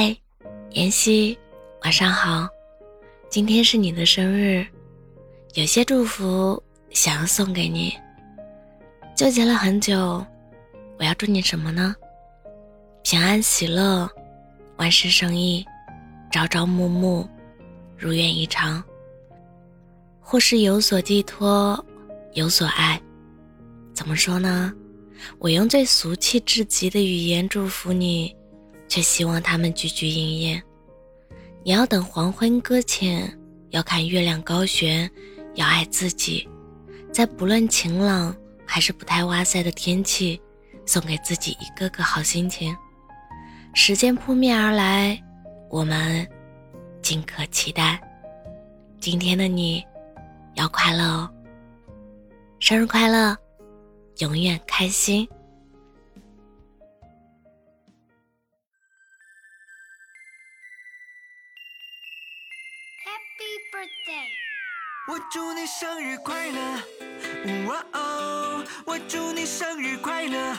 嗨，妍希，晚上好。今天是你的生日，有些祝福想要送给你。纠结了很久，我要祝你什么呢？平安喜乐，万事胜意，朝朝暮暮，如愿以偿。或是有所寄托，有所爱。怎么说呢？我用最俗气至极的语言祝福你。却希望他们句句应验。你要等黄昏搁浅，要看月亮高悬，要爱自己，在不论晴朗还是不太哇塞的天气，送给自己一个个好心情。时间扑面而来，我们尽可期待。今天的你，要快乐哦！生日快乐，永远开心。我祝你生日快乐，哇哦！我祝你生日快乐，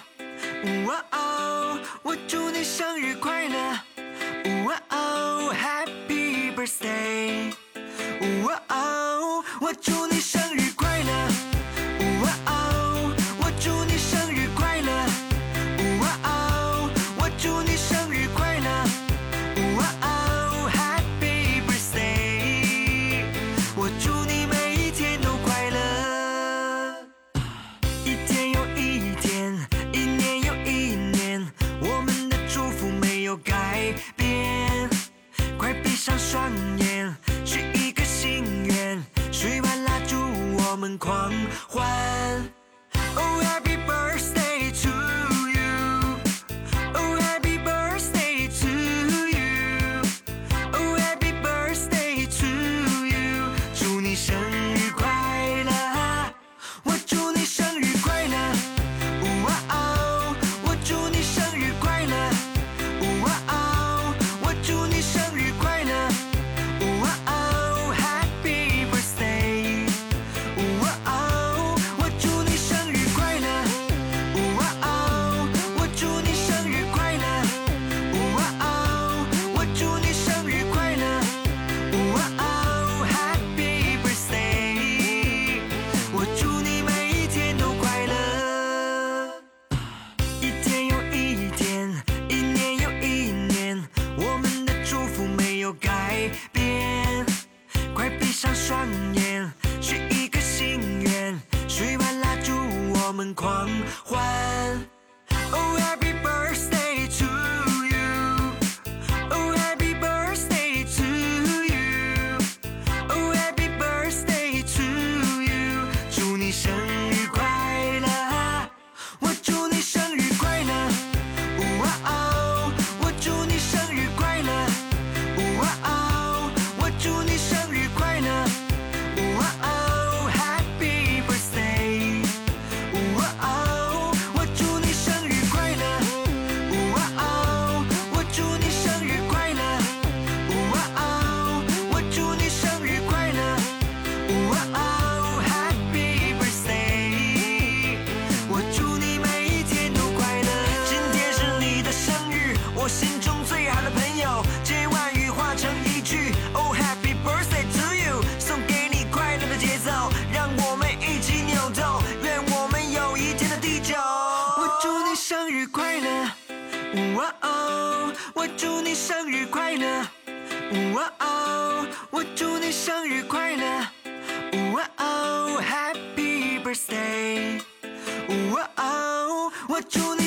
哇哦！我祝你生日快乐，哇哦！Happy birthday，哇哦！我祝狂欢。狂欢。祝你生日快乐哇哦！我祝你生日快乐！哇哦！我祝你生日快乐！哇哦！Happy birthday！哇哦！我祝你。